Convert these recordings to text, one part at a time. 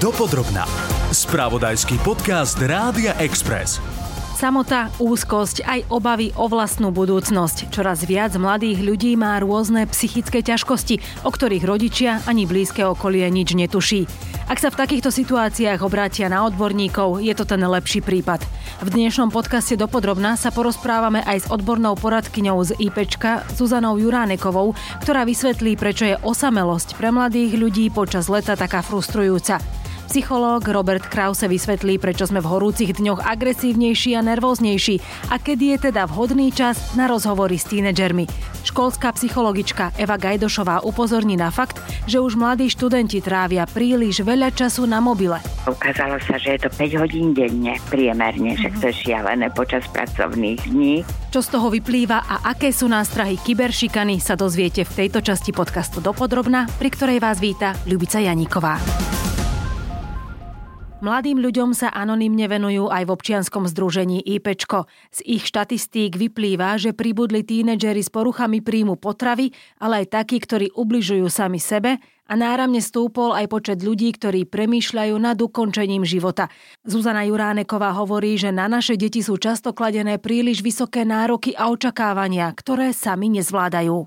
Dopodrobná. Spravodajský podcast Rádia Express. Samota, úzkosť, aj obavy o vlastnú budúcnosť. Čoraz viac mladých ľudí má rôzne psychické ťažkosti, o ktorých rodičia ani blízke okolie nič netuší. Ak sa v takýchto situáciách obrátia na odborníkov, je to ten lepší prípad. V dnešnom podcaste dopodrobná sa porozprávame aj s odbornou poradkyňou z IPčka Zuzanou Juránekovou, ktorá vysvetlí, prečo je osamelosť pre mladých ľudí počas leta taká frustrujúca. Psychológ Robert Krause vysvetlí, prečo sme v horúcich dňoch agresívnejší a nervóznejší a kedy je teda vhodný čas na rozhovory s tínedžermi. Školská psychologička Eva Gajdošová upozorní na fakt, že už mladí študenti trávia príliš veľa času na mobile. Ukázalo sa, že je to 5 hodín denne priemerne, že to je šialené počas pracovných dní. Čo z toho vyplýva a aké sú nástrahy kyberšikany sa dozviete v tejto časti podcastu dopodrobna, pri ktorej vás víta Ľubica Janíková. Mladým ľuďom sa anonymne venujú aj v občianskom združení IPčko. Z ich štatistík vyplýva, že pribudli tínedžeri s poruchami príjmu potravy, ale aj takí, ktorí ubližujú sami sebe a náramne stúpol aj počet ľudí, ktorí premýšľajú nad ukončením života. Zuzana Juráneková hovorí, že na naše deti sú často kladené príliš vysoké nároky a očakávania, ktoré sami nezvládajú.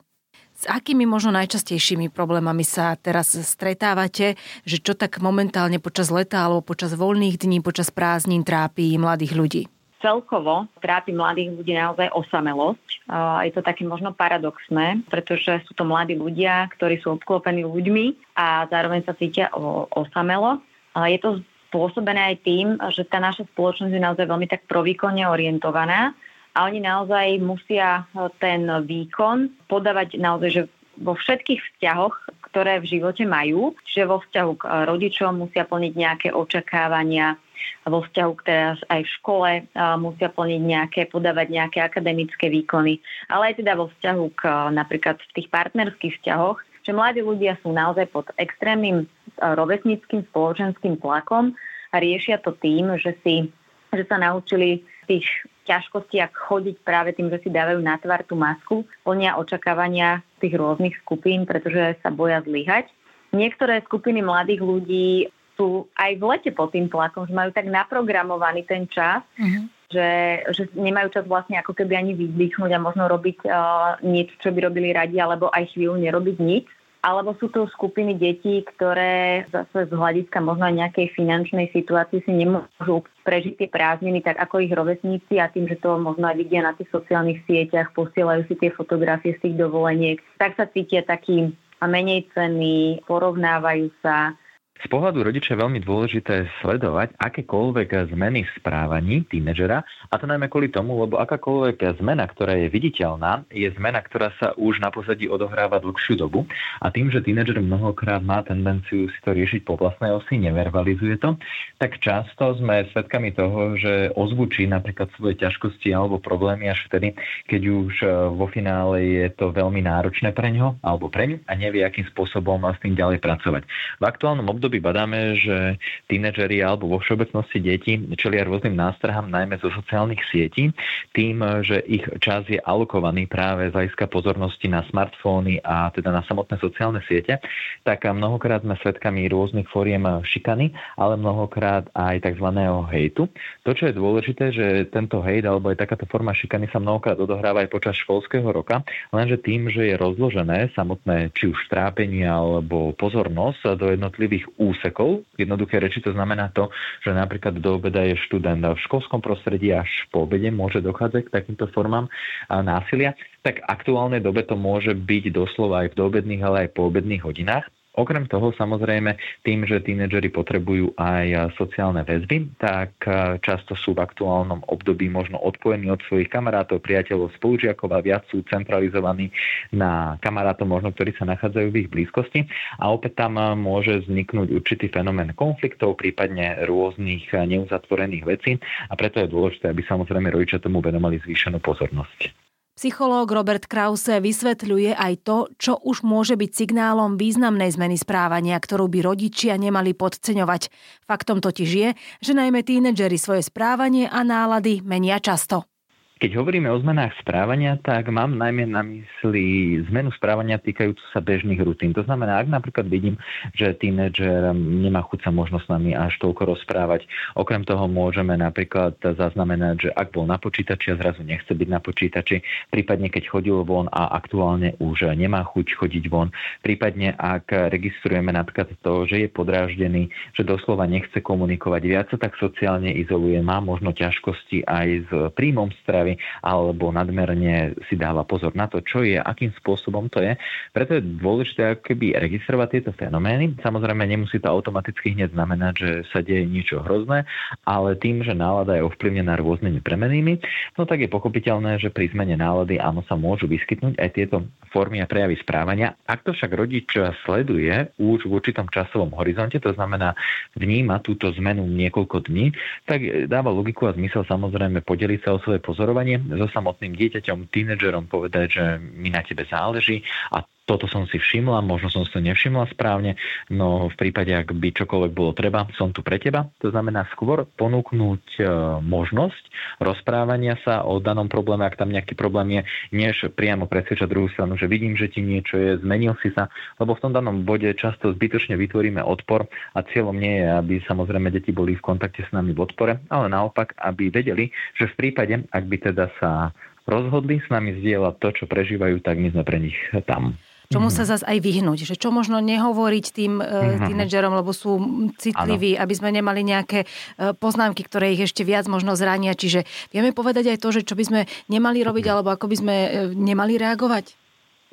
S akými možno najčastejšími problémami sa teraz stretávate, že čo tak momentálne počas leta alebo počas voľných dní, počas prázdnin trápi mladých ľudí? celkovo trápi mladých ľudí naozaj osamelosť. Je to také možno paradoxné, pretože sú to mladí ľudia, ktorí sú obklopení ľuďmi a zároveň sa cítia osamelo. Je to spôsobené aj tým, že tá naša spoločnosť je naozaj veľmi tak provýkonne orientovaná a oni naozaj musia e, ten výkon podávať naozaj, že vo všetkých vzťahoch, ktoré v živote majú, že vo vzťahu k e, rodičom musia plniť nejaké očakávania, vo vzťahu k teraz aj v škole e, musia plniť nejaké, podávať nejaké akademické výkony, ale aj teda vo vzťahu k napríklad v tých partnerských vzťahoch, že mladí ľudia sú naozaj pod extrémnym rovesnickým spoločenským tlakom a riešia to tým, že si že sa naučili tých ťažkosti, ak chodiť práve tým, že si dávajú na tvár tú masku, plnia očakávania tých rôznych skupín, pretože sa boja zlyhať. Niektoré skupiny mladých ľudí sú aj v lete pod tým tlakom, že majú tak naprogramovaný ten čas, uh-huh. že, že nemajú čas vlastne ako keby ani vyzdýchnuť a možno robiť uh, niečo, čo by robili radi, alebo aj chvíľu nerobiť nič alebo sú to skupiny detí, ktoré zase z hľadiska možno aj nejakej finančnej situácii si nemôžu prežiť tie prázdniny tak ako ich rovesníci a tým, že to možno aj vidia na tých sociálnych sieťach, posielajú si tie fotografie z tých dovoleniek, tak sa cítia taký menej cenní, porovnávajú sa, z pohľadu rodiča je veľmi dôležité sledovať akékoľvek zmeny v správaní tínedžera, a to najmä kvôli tomu, lebo akákoľvek zmena, ktorá je viditeľná, je zmena, ktorá sa už na pozadí odohráva dlhšiu dobu. A tým, že tínedžer mnohokrát má tendenciu si to riešiť po vlastnej osi, neverbalizuje to, tak často sme svedkami toho, že ozvučí napríklad svoje ťažkosti alebo problémy až vtedy, keď už e, vo finále je to veľmi náročné pre ňo alebo pre ňu a nevie, akým spôsobom s tým ďalej pracovať. V aktuálnom období období badáme, že tínedžeri alebo vo všeobecnosti deti čelia rôznym nástrahám, najmä zo sociálnych sietí, tým, že ich čas je alokovaný práve z hľadiska pozornosti na smartfóny a teda na samotné sociálne siete, tak mnohokrát sme svedkami rôznych fóriem šikany, ale mnohokrát aj tzv. hejtu. To, čo je dôležité, že tento hejt alebo aj takáto forma šikany sa mnohokrát odohráva aj počas školského roka, lenže tým, že je rozložené samotné či už trápenie alebo pozornosť do jednotlivých úsekov. Jednoduché reči to znamená to, že napríklad do obeda je študent v školskom prostredí až po obede môže dochádzať k takýmto formám násilia, tak v aktuálnej dobe to môže byť doslova aj v doobedných, ale aj po obedných hodinách. Okrem toho samozrejme tým, že tínedžeri potrebujú aj sociálne väzby, tak e, často sú v aktuálnom období možno odpojení od svojich kamarátov, priateľov, spolužiakov a viac sú centralizovaní na kamarátov, možno ktorí sa nachádzajú v ich blízkosti. A opäť tam e, môže vzniknúť určitý fenomén konfliktov, prípadne rôznych neuzatvorených vecí a preto je dôležité, aby samozrejme rodičia tomu venovali zvýšenú pozornosť. Psychológ Robert Krause vysvetľuje aj to, čo už môže byť signálom významnej zmeny správania, ktorú by rodičia nemali podceňovať. Faktom totiž je, že najmä tínedžeri svoje správanie a nálady menia často. Keď hovoríme o zmenách správania, tak mám najmä na mysli zmenu správania týkajúcu sa bežných rutín. To znamená, ak napríklad vidím, že tínedžer nemá chuť sa možno s nami až toľko rozprávať. Okrem toho môžeme napríklad zaznamenať, že ak bol na počítači a zrazu nechce byť na počítači, prípadne keď chodil von a aktuálne už nemá chuť chodiť von, prípadne ak registrujeme napríklad to, že je podráždený, že doslova nechce komunikovať, viac tak sociálne izoluje, má možno ťažkosti aj s príjmom stravy alebo nadmerne si dáva pozor na to, čo je, akým spôsobom to je. Preto je dôležité keby registrovať tieto fenomény. Samozrejme, nemusí to automaticky hneď znamenať, že sa deje niečo hrozné, ale tým, že nálada je ovplyvnená rôznymi premenými, no tak je pochopiteľné, že pri zmene nálady áno sa môžu vyskytnnúť aj tieto formy a prejavy správania. Ak to však rodič sleduje už v určitom časovom horizonte, to znamená vníma túto zmenu niekoľko dní, tak dáva logiku a zmysel samozrejme podeliť sa o svoje pozorovanie so samotným dieťaťom, tínedžerom, povedať, že mi na tebe záleží a toto som si všimla, možno som si to nevšimla správne, no v prípade, ak by čokoľvek bolo treba, som tu pre teba. To znamená skôr ponúknuť e, možnosť rozprávania sa o danom probléme, ak tam nejaký problém je, než priamo presvedčať druhú stranu, že vidím, že ti niečo je, zmenil si sa, lebo v tom danom bode často zbytočne vytvoríme odpor a cieľom nie je, aby samozrejme deti boli v kontakte s nami v odpore, ale naopak, aby vedeli, že v prípade, ak by teda sa rozhodli s nami zdieľať to, čo prežívajú, tak my sme pre nich tam čomu mm-hmm. sa zase aj vyhnúť. Že čo možno nehovoriť tým mm-hmm. tínedžerom, lebo sú citliví, ano. aby sme nemali nejaké e, poznámky, ktoré ich ešte viac možno zrania. Čiže vieme povedať aj to, že čo by sme nemali robiť, mm-hmm. alebo ako by sme nemali reagovať?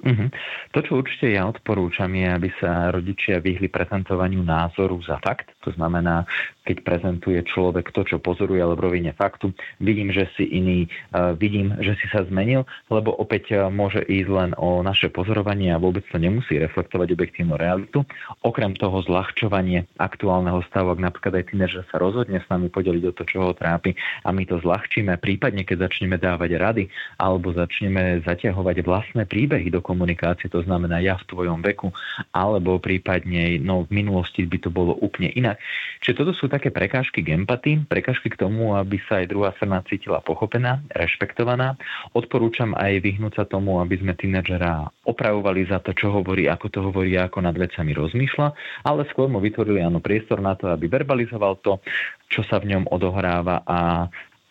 Mm-hmm. To, čo určite ja odporúčam, je, aby sa rodičia vyhli prezentovaniu názoru za fakt. To znamená, keď prezentuje človek to, čo pozoruje, ale v rovine faktu, vidím, že si iný, uh, vidím, že si sa zmenil, lebo opäť uh, môže ísť len o naše pozorovanie a vôbec to nemusí reflektovať objektívnu realitu. Okrem toho zľahčovanie aktuálneho stavu, ak napríklad aj tínedžer sa rozhodne s nami podeliť o to, čo ho trápi a my to zľahčíme, prípadne keď začneme dávať rady alebo začneme zaťahovať vlastné príbehy do komunikácie, to znamená ja v tvojom veku, alebo prípadne no, v minulosti by to bolo úplne inak. Čiže toto sú také prekážky k empatii, prekážky k tomu, aby sa aj druhá strana cítila pochopená, rešpektovaná. Odporúčam aj vyhnúť sa tomu, aby sme tínedžera opravovali za to, čo hovorí, ako to hovorí, ako nad vecami rozmýšľa, ale skôr mu vytvorili áno priestor na to, aby verbalizoval to, čo sa v ňom odohráva a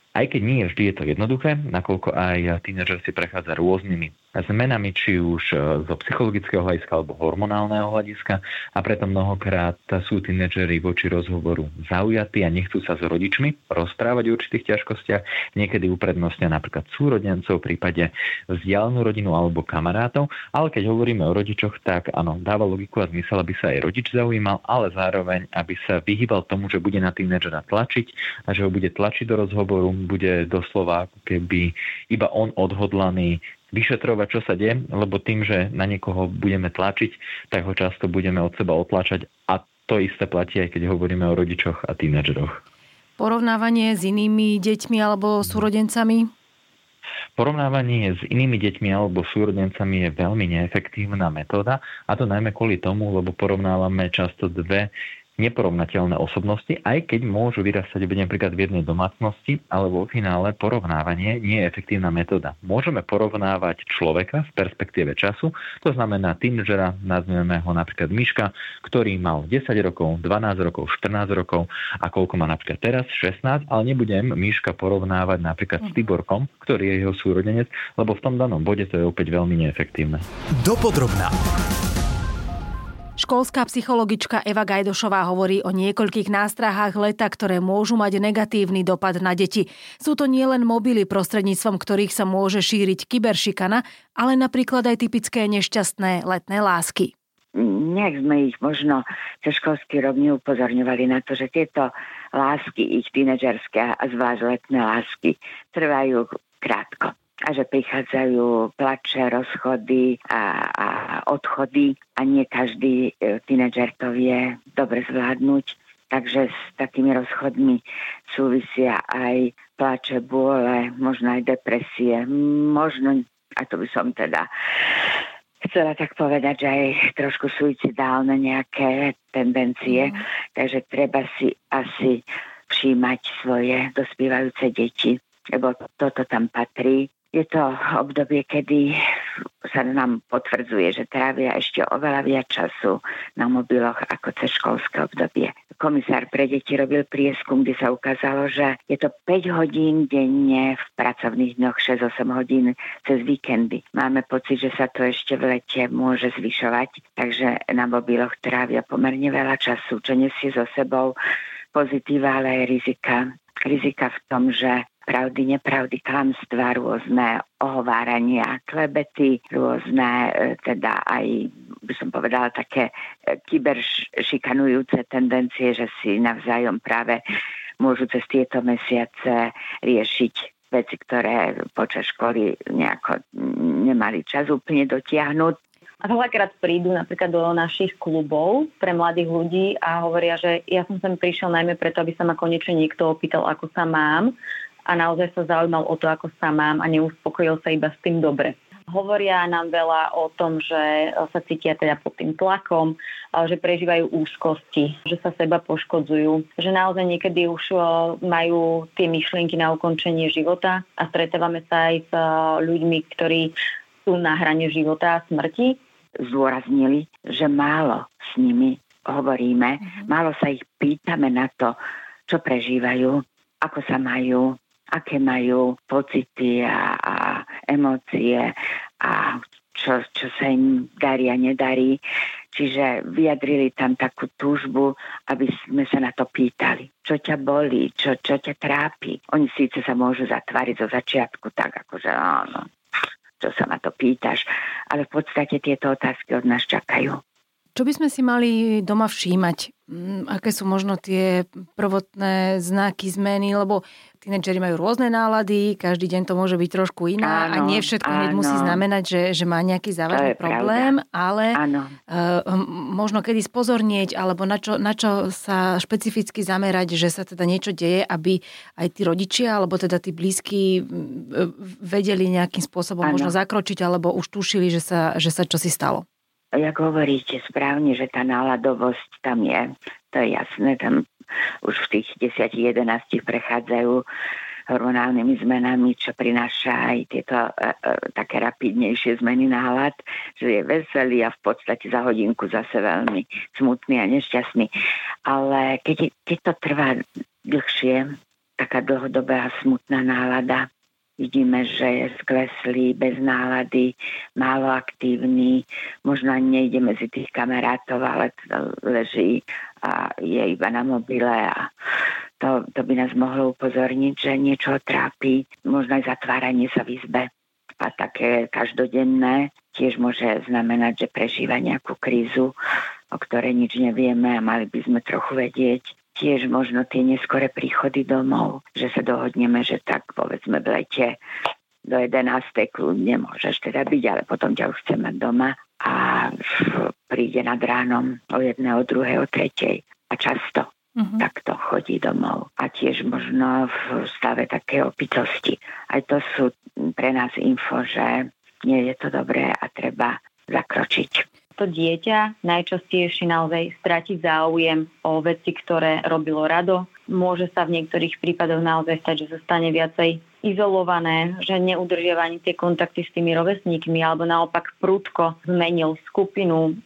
aj keď nie vždy je to jednoduché, nakoľko aj tínedžer si prechádza rôznymi zmenami, či už e, zo psychologického hľadiska alebo hormonálneho hľadiska a preto mnohokrát sú tínedžeri voči rozhovoru zaujatí a nechcú sa s rodičmi rozprávať o určitých ťažkostiach. Niekedy uprednostnia napríklad súrodencov, v prípade vzdialenú rodinu alebo kamarátov, ale keď hovoríme o rodičoch, tak áno, dáva logiku a zmysel, aby sa aj rodič zaujímal, ale zároveň, aby sa vyhýbal tomu, že bude na tínedžera tlačiť a že ho bude tlačiť do rozhovoru, bude doslova keby iba on odhodlaný vyšetrovať, čo sa deje, lebo tým, že na niekoho budeme tlačiť, tak ho často budeme od seba otlačať a to isté platí aj keď hovoríme o rodičoch a tínedžeroch. Porovnávanie s inými deťmi alebo súrodencami? Porovnávanie s inými deťmi alebo súrodencami je veľmi neefektívna metóda a to najmä kvôli tomu, lebo porovnávame často dve neporovnateľné osobnosti, aj keď môžu vyrastať byť napríklad v jednej domácnosti, ale vo finále porovnávanie nie je efektívna metóda. Môžeme porovnávať človeka v perspektíve času, to znamená tínžera, nazveme ho napríklad Miška, ktorý mal 10 rokov, 12 rokov, 14 rokov a koľko má napríklad teraz, 16, ale nebudem Miška porovnávať napríklad s Tiborkom, ktorý je jeho súrodenec, lebo v tom danom bode to je opäť veľmi neefektívne. Dopodrobná. Školská psychologička Eva Gajdošová hovorí o niekoľkých nástrahách leta, ktoré môžu mať negatívny dopad na deti. Sú to nielen mobily, prostredníctvom ktorých sa môže šíriť kyberšikana, ale napríklad aj typické nešťastné letné lásky. Nejak sme ich možno cez školský rok neupozorňovali na to, že tieto lásky, ich tínedžerské a zvlášť letné lásky, trvajú krátko a že prichádzajú plače, rozchody a, a odchody a nie každý e, tínedžer to vie dobre zvládnuť. Takže s takými rozchodmi súvisia aj plače, bôle, možno aj depresie, možno, a to by som teda chcela tak povedať, že aj trošku suicidálne nejaké tendencie. Mm. Takže treba si asi všímať svoje dospievajúce deti lebo toto tam patrí. Je to obdobie, kedy sa nám potvrdzuje, že trávia ešte oveľa viac času na mobiloch ako cez školské obdobie. Komisár pre deti robil prieskum, kde sa ukázalo, že je to 5 hodín denne v pracovných dňoch, 6-8 hodín cez víkendy. Máme pocit, že sa to ešte v lete môže zvyšovať, takže na mobiloch trávia pomerne veľa času, čo nesie so sebou pozitíva, ale aj rizika. Rizika v tom, že pravdy, nepravdy, klamstvá, rôzne ohovárania, klebety, rôzne e, teda aj by som povedala také e, kyberšikanujúce tendencie, že si navzájom práve môžu cez tieto mesiace riešiť veci, ktoré počas školy nejako nemali čas úplne dotiahnuť. A veľakrát prídu napríklad do našich klubov pre mladých ľudí a hovoria, že ja som sem prišiel najmä preto, aby sa ma konečne niekto opýtal, ako sa mám a naozaj sa zaujímal o to, ako sa mám a neuspokojil sa iba s tým dobre. Hovoria nám veľa o tom, že sa cítia teda pod tým tlakom, že prežívajú úzkosti, že sa seba poškodzujú, že naozaj niekedy už majú tie myšlienky na ukončenie života a stretávame sa aj s ľuďmi, ktorí sú na hrane života a smrti. Zdôraznili, že málo s nimi hovoríme, uh-huh. málo sa ich pýtame na to, čo prežívajú, ako sa majú, aké majú pocity a, a emócie a čo, čo sa im darí a nedarí. Čiže vyjadrili tam takú túžbu, aby sme sa na to pýtali. Čo ťa bolí, čo, čo ťa trápi. Oni síce sa môžu zatváriť zo začiatku tak, akože áno, čo sa ma to pýtaš, ale v podstate tieto otázky od nás čakajú. Čo by sme si mali doma všímať? Mm, aké sú možno tie prvotné znaky zmeny? Lebo tínedžeri majú rôzne nálady, každý deň to môže byť trošku iná áno, a nie všetko hneď musí znamenať, že, že má nejaký závažný problém, pravda. ale áno. Uh, možno kedy spozornieť, alebo na čo, na čo sa špecificky zamerať, že sa teda niečo deje, aby aj tí rodičia, alebo teda tí blízky vedeli nejakým spôsobom áno. možno zakročiť, alebo už tušili, že sa, že sa čosi stalo jak hovoríte správne, že tá náladovosť tam je, to je jasné, tam už v tých 10-11 prechádzajú hormonálnymi zmenami, čo prináša aj tieto e, e, také rapidnejšie zmeny nálad, že je veselý a v podstate za hodinku zase veľmi smutný a nešťastný. Ale keď, keď to trvá dlhšie, taká dlhodobá smutná nálada, vidíme, že je skleslý, bez nálady, málo aktívny, možno ani nejde medzi tých kamarátov, ale leží a je iba na mobile a to, to by nás mohlo upozorniť, že niečo trápi, možno aj zatváranie sa v izbe. A také každodenné tiež môže znamenať, že prežíva nejakú krízu, o ktorej nič nevieme a mali by sme trochu vedieť tiež možno tie neskore príchody domov, že sa dohodneme, že tak povedzme v lete do 11. kľudne môžeš teda byť, ale potom ťa už chcem mať doma a príde nad ránom o jedné, o druhej, o tretej a často uh-huh. takto chodí domov. A tiež možno v stave také opitosti. Aj to sú pre nás info, že nie je to dobré a treba zakročiť to dieťa najčastejšie naozaj stratiť záujem o veci, ktoré robilo rado. Môže sa v niektorých prípadoch naozaj stať, že sa stane viacej izolované, že neudržiava ani tie kontakty s tými rovesníkmi, alebo naopak prúdko zmenil skupinu,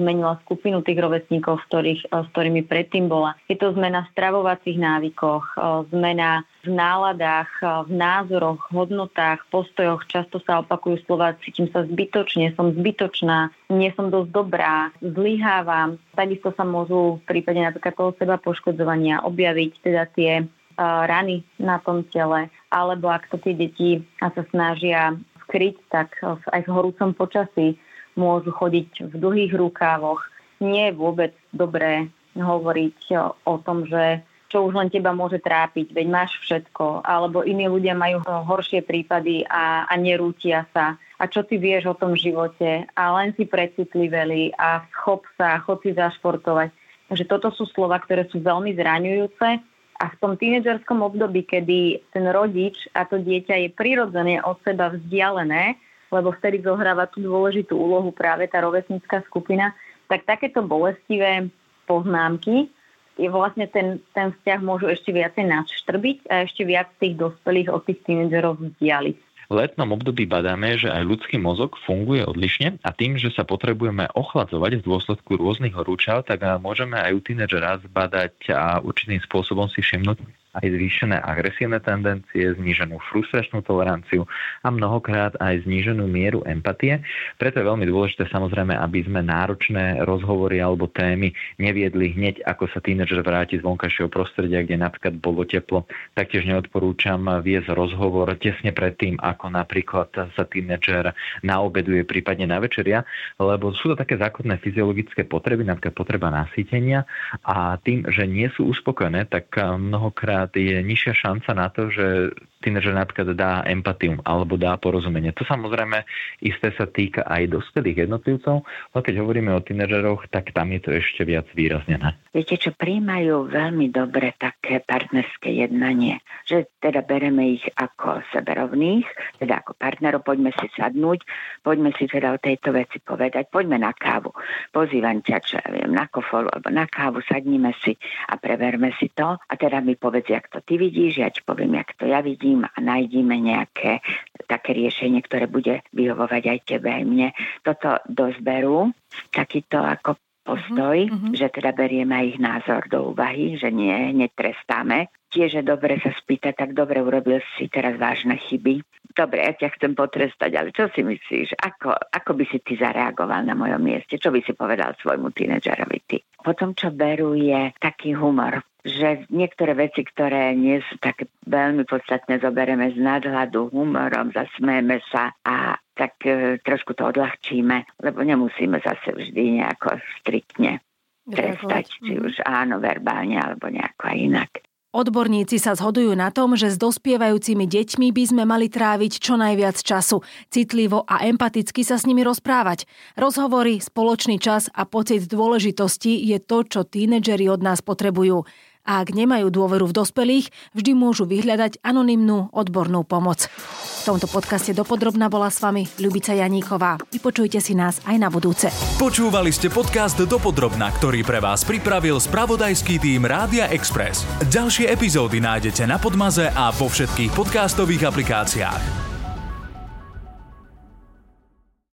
zmenila skupinu tých rovesníkov, s, ktorých, s ktorými predtým bola. Je to zmena v stravovacích návykoch, zmena v náladách, v názoroch, hodnotách, postojoch. Často sa opakujú slova, cítim sa zbytočne, som zbytočná, nie som dosť dobrá, zlyhávam. Takisto sa môžu v prípade napríklad toho seba poškodzovania objaviť teda tie rany na tom tele, alebo ak to tie deti sa snažia skryť, tak aj v horúcom počasí môžu chodiť v dlhých rukávoch. Nie je vôbec dobré hovoriť o tom, že čo už len teba môže trápiť, veď máš všetko, alebo iní ľudia majú horšie prípady a, a nerútia sa. A čo ty vieš o tom živote a len si precitliveli a schop sa, chod si zašportovať. Takže toto sú slova, ktoré sú veľmi zraňujúce a v tom tínedžerskom období, kedy ten rodič a to dieťa je prirodzene od seba vzdialené, lebo vtedy zohráva tú dôležitú úlohu práve tá rovesnická skupina, tak takéto bolestivé poznámky je vlastne ten, ten vzťah môžu ešte viacej naštrbiť a ešte viac tých dospelých od tých tínedžerov vzdialiť. V letnom období badáme, že aj ľudský mozog funguje odlišne a tým, že sa potrebujeme ochladzovať v dôsledku rôznych horúčav, tak môžeme aj u tínedžera zbadať a určitým spôsobom si všimnúť aj zvýšené agresívne tendencie, zníženú frustračnú toleranciu a mnohokrát aj zníženú mieru empatie. Preto je veľmi dôležité samozrejme, aby sme náročné rozhovory alebo témy neviedli hneď, ako sa tínedžer vráti z vonkajšieho prostredia, kde napríklad bolo teplo. Taktiež neodporúčam viesť rozhovor tesne predtým, ako napríklad sa tínedžer naobeduje, prípadne na večeria, lebo sú to také základné fyziologické potreby, napríklad potreba nasýtenia a tým, že nie sú uspokojené, tak mnohokrát je nižšia šanca na to, že tínedžer napríklad dá empatiu alebo dá porozumenie. To samozrejme isté sa týka aj dospelých jednotlivcov, no keď hovoríme o tínedžeroch, tak tam je to ešte viac výraznené. Viete, čo príjmajú veľmi dobre také partnerské jednanie, že teda bereme ich ako seberovných, teda ako partnerov, poďme si sadnúť, poďme si teda o tejto veci povedať, poďme na kávu, pozývam ťa, čo ja viem, na kofolu alebo na kávu, sadnime si a preverme si to a teda mi povedz, jak to ty vidíš, ja ti poviem, jak to ja vidím a nájdime nejaké také riešenie, ktoré bude vyhovovať aj tebe, aj mne. Toto dozberú, takýto ako postoj, mm-hmm. že teda berieme aj ich názor do úvahy, že nie, netrestáme. Tiež je dobre sa spýtať, tak dobre urobil si teraz vážne chyby. Dobre, ja ťa chcem potrestať, ale čo si myslíš? Ako, ako by si ty zareagoval na mojom mieste? Čo by si povedal svojmu tínedžerovi ty? Potom, čo berú, je taký humor že niektoré veci, ktoré nie sú také veľmi podstatné, zoberieme z nadhľadu, humorom, zasmejeme sa a tak e, trošku to odľahčíme, lebo nemusíme zase vždy nejako striktne trestať, či mhm. už áno, verbálne alebo nejako aj inak. Odborníci sa zhodujú na tom, že s dospievajúcimi deťmi by sme mali tráviť čo najviac času, citlivo a empaticky sa s nimi rozprávať. Rozhovory, spoločný čas a pocit dôležitosti je to, čo tínedžeri od nás potrebujú a ak nemajú dôveru v dospelých, vždy môžu vyhľadať anonymnú odbornú pomoc. V tomto podcaste dopodrobná bola s vami Ľubica Janíková. Vypočujte si nás aj na budúce. Počúvali ste podcast Dopodrobná, ktorý pre vás pripravil spravodajský tým Rádia Express. Ďalšie epizódy nájdete na Podmaze a vo všetkých podcastových aplikáciách.